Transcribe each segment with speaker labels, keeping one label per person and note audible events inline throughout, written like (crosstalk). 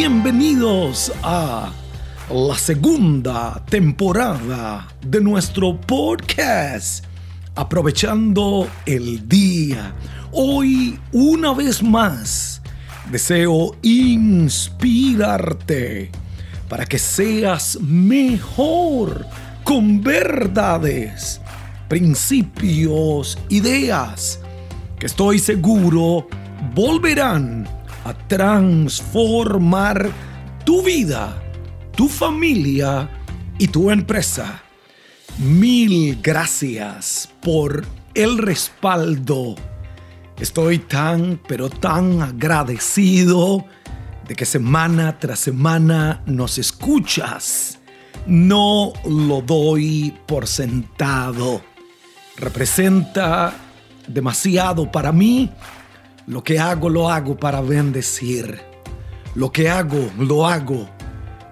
Speaker 1: bienvenidos a la segunda temporada de nuestro podcast. Aprovechando el día, hoy una vez más deseo inspirarte para que seas mejor con verdades, principios, ideas que estoy seguro volverán a transformar tu vida, tu familia y tu empresa. Mil gracias por el respaldo. Estoy tan, pero tan agradecido de que semana tras semana nos escuchas. No lo doy por sentado. Representa demasiado para mí lo que hago, lo hago para bendecir. Lo que hago, lo hago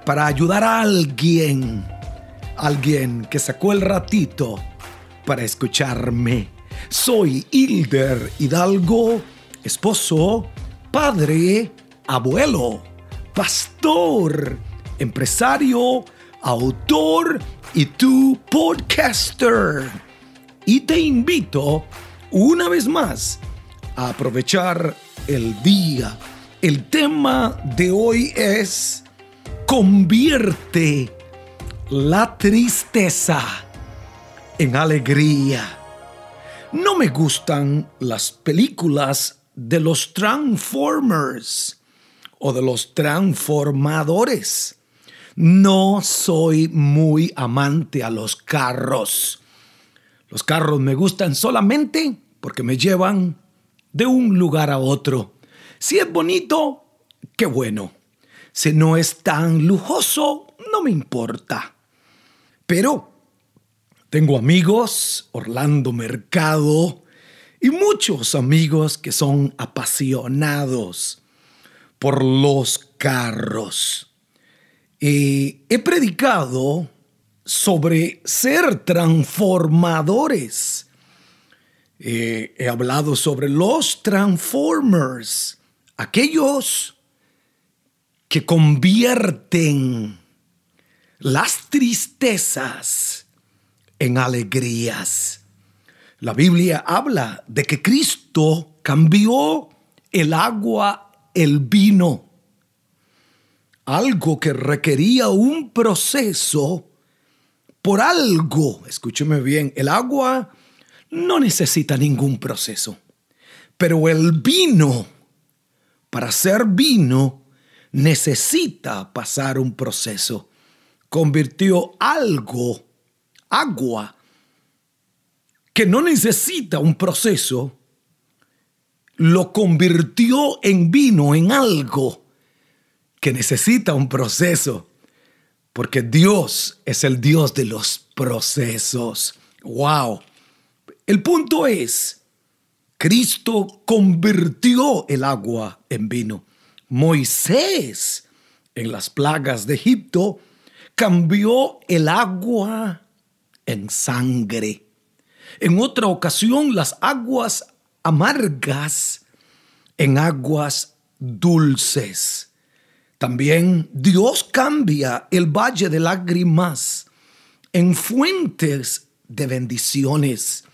Speaker 1: para ayudar a alguien. Alguien que sacó el ratito para escucharme. Soy Hilder Hidalgo, esposo, padre, abuelo, pastor, empresario, autor y tu podcaster. Y te invito una vez más aprovechar el día. El tema de hoy es convierte la tristeza en alegría. No me gustan las películas de los Transformers o de los transformadores. No soy muy amante a los carros. Los carros me gustan solamente porque me llevan de un lugar a otro. Si es bonito, qué bueno. Si no es tan lujoso, no me importa. Pero tengo amigos, Orlando Mercado, y muchos amigos que son apasionados por los carros. He predicado sobre ser transformadores eh, he hablado sobre los Transformers, aquellos que convierten las tristezas en alegrías. La Biblia habla de que Cristo cambió el agua, el vino, algo que requería un proceso por algo, escúcheme bien, el agua no necesita ningún proceso. Pero el vino, para ser vino, necesita pasar un proceso. Convirtió algo, agua, que no necesita un proceso, lo convirtió en vino, en algo que necesita un proceso. Porque Dios es el Dios de los procesos. ¡Wow! El punto es, Cristo convirtió el agua en vino. Moisés, en las plagas de Egipto, cambió el agua en sangre. En otra ocasión, las aguas amargas en aguas dulces. También Dios cambia el valle de lágrimas en fuentes de bendiciones.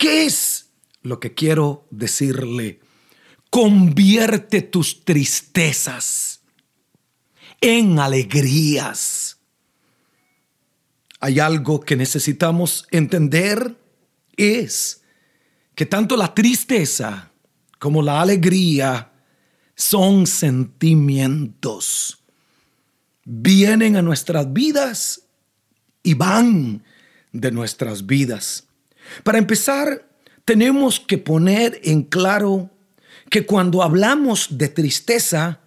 Speaker 1: ¿Qué es lo que quiero decirle? Convierte tus tristezas en alegrías. Hay algo que necesitamos entender, es que tanto la tristeza como la alegría son sentimientos. Vienen a nuestras vidas y van de nuestras vidas. Para empezar, tenemos que poner en claro que cuando hablamos de tristeza,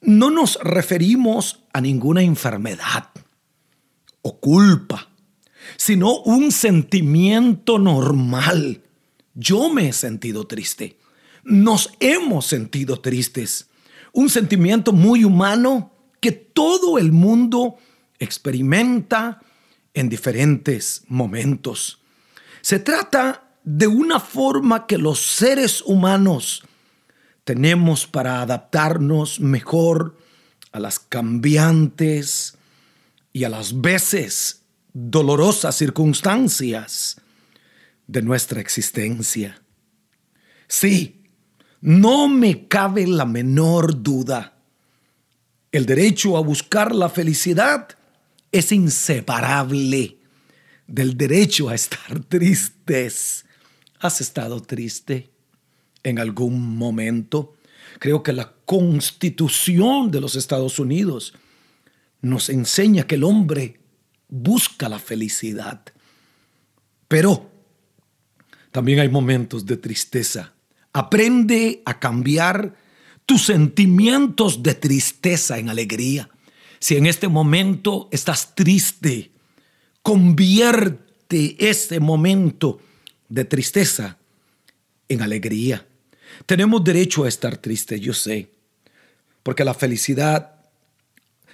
Speaker 1: no nos referimos a ninguna enfermedad o culpa, sino un sentimiento normal. Yo me he sentido triste. Nos hemos sentido tristes. Un sentimiento muy humano que todo el mundo experimenta en diferentes momentos. Se trata de una forma que los seres humanos tenemos para adaptarnos mejor a las cambiantes y a las veces dolorosas circunstancias de nuestra existencia. Sí, no me cabe la menor duda. El derecho a buscar la felicidad es inseparable del derecho a estar (laughs) tristes. ¿Has estado triste en algún momento? Creo que la constitución de los Estados Unidos nos enseña que el hombre busca la felicidad. Pero también hay momentos de tristeza. Aprende a cambiar tus sentimientos de tristeza en alegría. Si en este momento estás triste, convierte ese momento de tristeza en alegría. Tenemos derecho a estar tristes, yo sé, porque la felicidad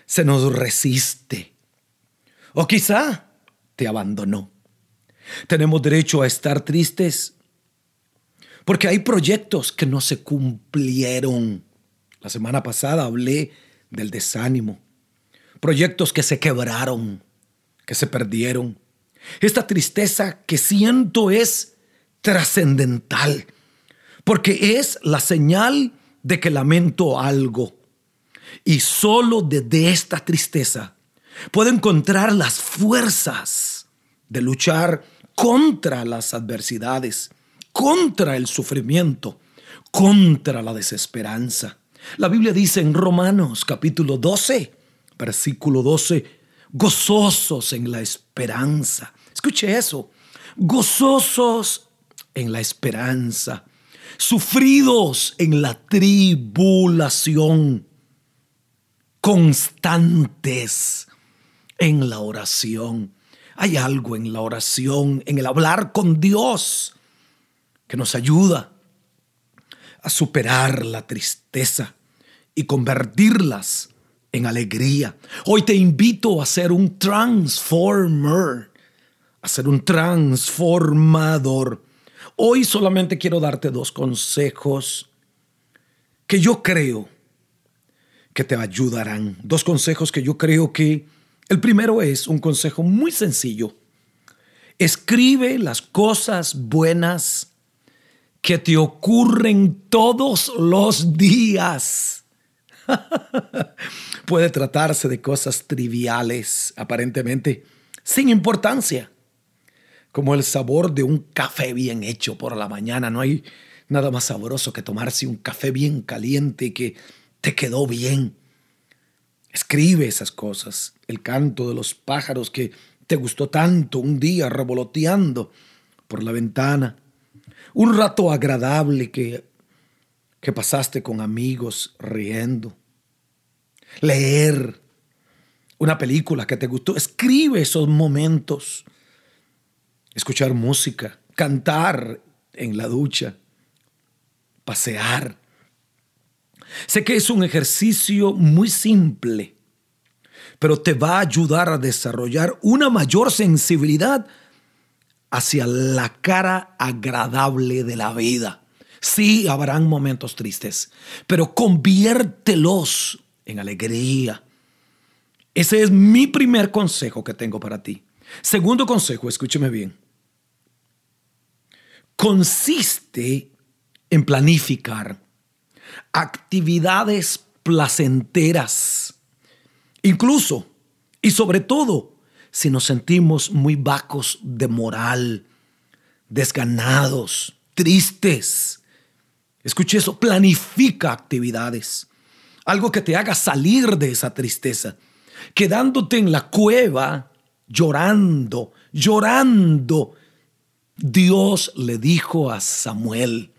Speaker 1: se nos resiste. O quizá te abandonó. Tenemos derecho a estar tristes porque hay proyectos que no se cumplieron. La semana pasada hablé del desánimo. Proyectos que se quebraron, que se perdieron. Esta tristeza que siento es trascendental porque es la señal de que lamento algo. Y solo desde esta tristeza puedo encontrar las fuerzas de luchar contra las adversidades, contra el sufrimiento, contra la desesperanza. La Biblia dice en Romanos capítulo 12, versículo 12, gozosos en la esperanza. Escuche eso, gozosos en la esperanza sufridos en la tribulación, constantes en la oración. Hay algo en la oración, en el hablar con Dios, que nos ayuda a superar la tristeza y convertirlas en alegría. Hoy te invito a ser un transformer, a ser un transformador Hoy solamente quiero darte dos consejos que yo creo que te ayudarán. Dos consejos que yo creo que el primero es un consejo muy sencillo. Escribe las cosas buenas que te ocurren todos los días. (laughs) Puede tratarse de cosas triviales, aparentemente, sin importancia como el sabor de un café bien hecho por la mañana. No hay nada más sabroso que tomarse un café bien caliente que te quedó bien. Escribe esas cosas, el canto de los pájaros que te gustó tanto un día revoloteando por la ventana, un rato agradable que, que pasaste con amigos riendo, leer una película que te gustó, escribe esos momentos escuchar música, cantar en la ducha, pasear. Sé que es un ejercicio muy simple, pero te va a ayudar a desarrollar una mayor sensibilidad hacia la cara agradable de la vida. Sí, habrán momentos tristes, pero conviértelos en alegría. Ese es mi primer consejo que tengo para ti. Segundo consejo, escúcheme bien consiste en planificar actividades placenteras, incluso y sobre todo si nos sentimos muy bajos de moral, desganados, tristes. Escuche eso, planifica actividades, algo que te haga salir de esa tristeza, quedándote en la cueva llorando, llorando Dios le dijo a Samuel,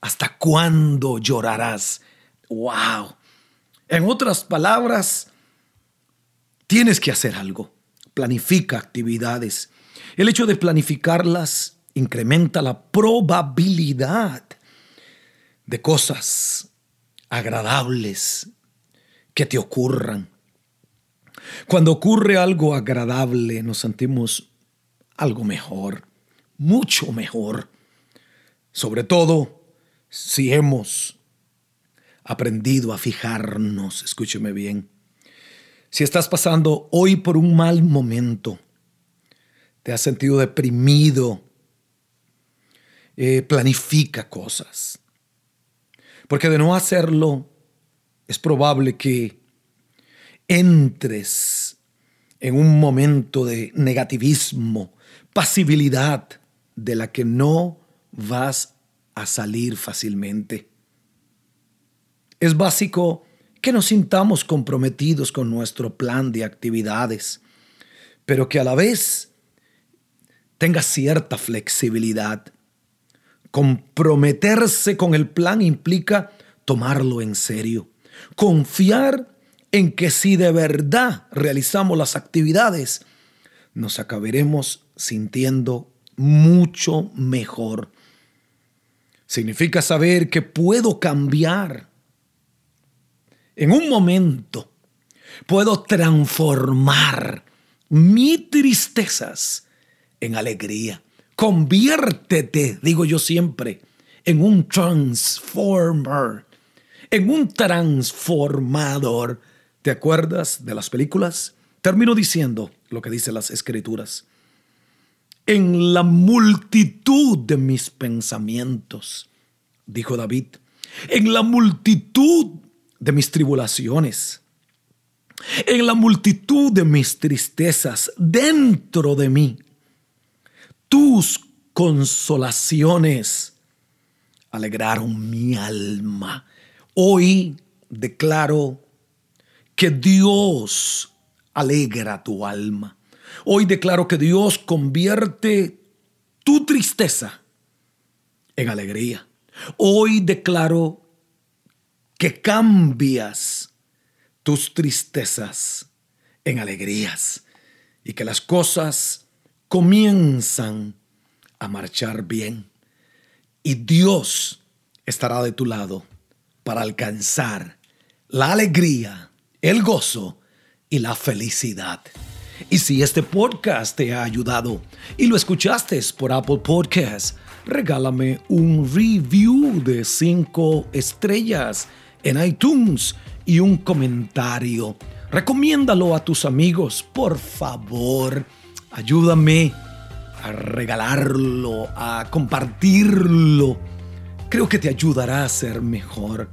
Speaker 1: ¿hasta cuándo llorarás? ¡Wow! En otras palabras, tienes que hacer algo. Planifica actividades. El hecho de planificarlas incrementa la probabilidad de cosas agradables que te ocurran. Cuando ocurre algo agradable, nos sentimos algo mejor mucho mejor. Sobre todo si hemos aprendido a fijarnos, escúcheme bien. Si estás pasando hoy por un mal momento, te has sentido deprimido, eh, planifica cosas. Porque de no hacerlo, es probable que entres en un momento de negativismo, pasibilidad de la que no vas a salir fácilmente. Es básico que nos sintamos comprometidos con nuestro plan de actividades, pero que a la vez tenga cierta flexibilidad. Comprometerse con el plan implica tomarlo en serio, confiar en que si de verdad realizamos las actividades, nos acabaremos sintiendo mucho mejor. Significa saber que puedo cambiar. En un momento puedo transformar mis tristezas en alegría. Conviértete, digo yo siempre, en un transformer, en un transformador. ¿Te acuerdas de las películas? Termino diciendo lo que dicen las escrituras en la multitud de mis pensamientos, dijo David, en la multitud de mis tribulaciones, en la multitud de mis tristezas dentro de mí, tus consolaciones alegraron mi alma. Hoy declaro que Dios alegra tu alma. Hoy declaro que Dios convierte tu tristeza en alegría. Hoy declaro que cambias tus tristezas en alegrías y que las cosas comienzan a marchar bien. Y Dios estará de tu lado para alcanzar la alegría, el gozo y la felicidad. Y si este podcast te ha ayudado y lo escuchaste por Apple Podcasts, regálame un review de 5 estrellas en iTunes y un comentario. Recomiéndalo a tus amigos, por favor. Ayúdame a regalarlo, a compartirlo. Creo que te ayudará a ser mejor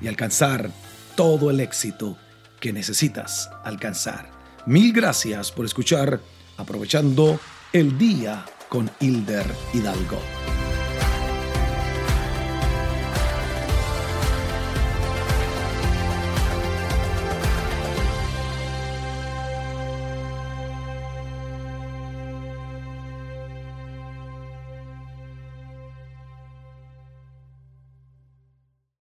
Speaker 1: y alcanzar todo el éxito que necesitas alcanzar. Mil gracias por escuchar Aprovechando el Día con Hilder Hidalgo.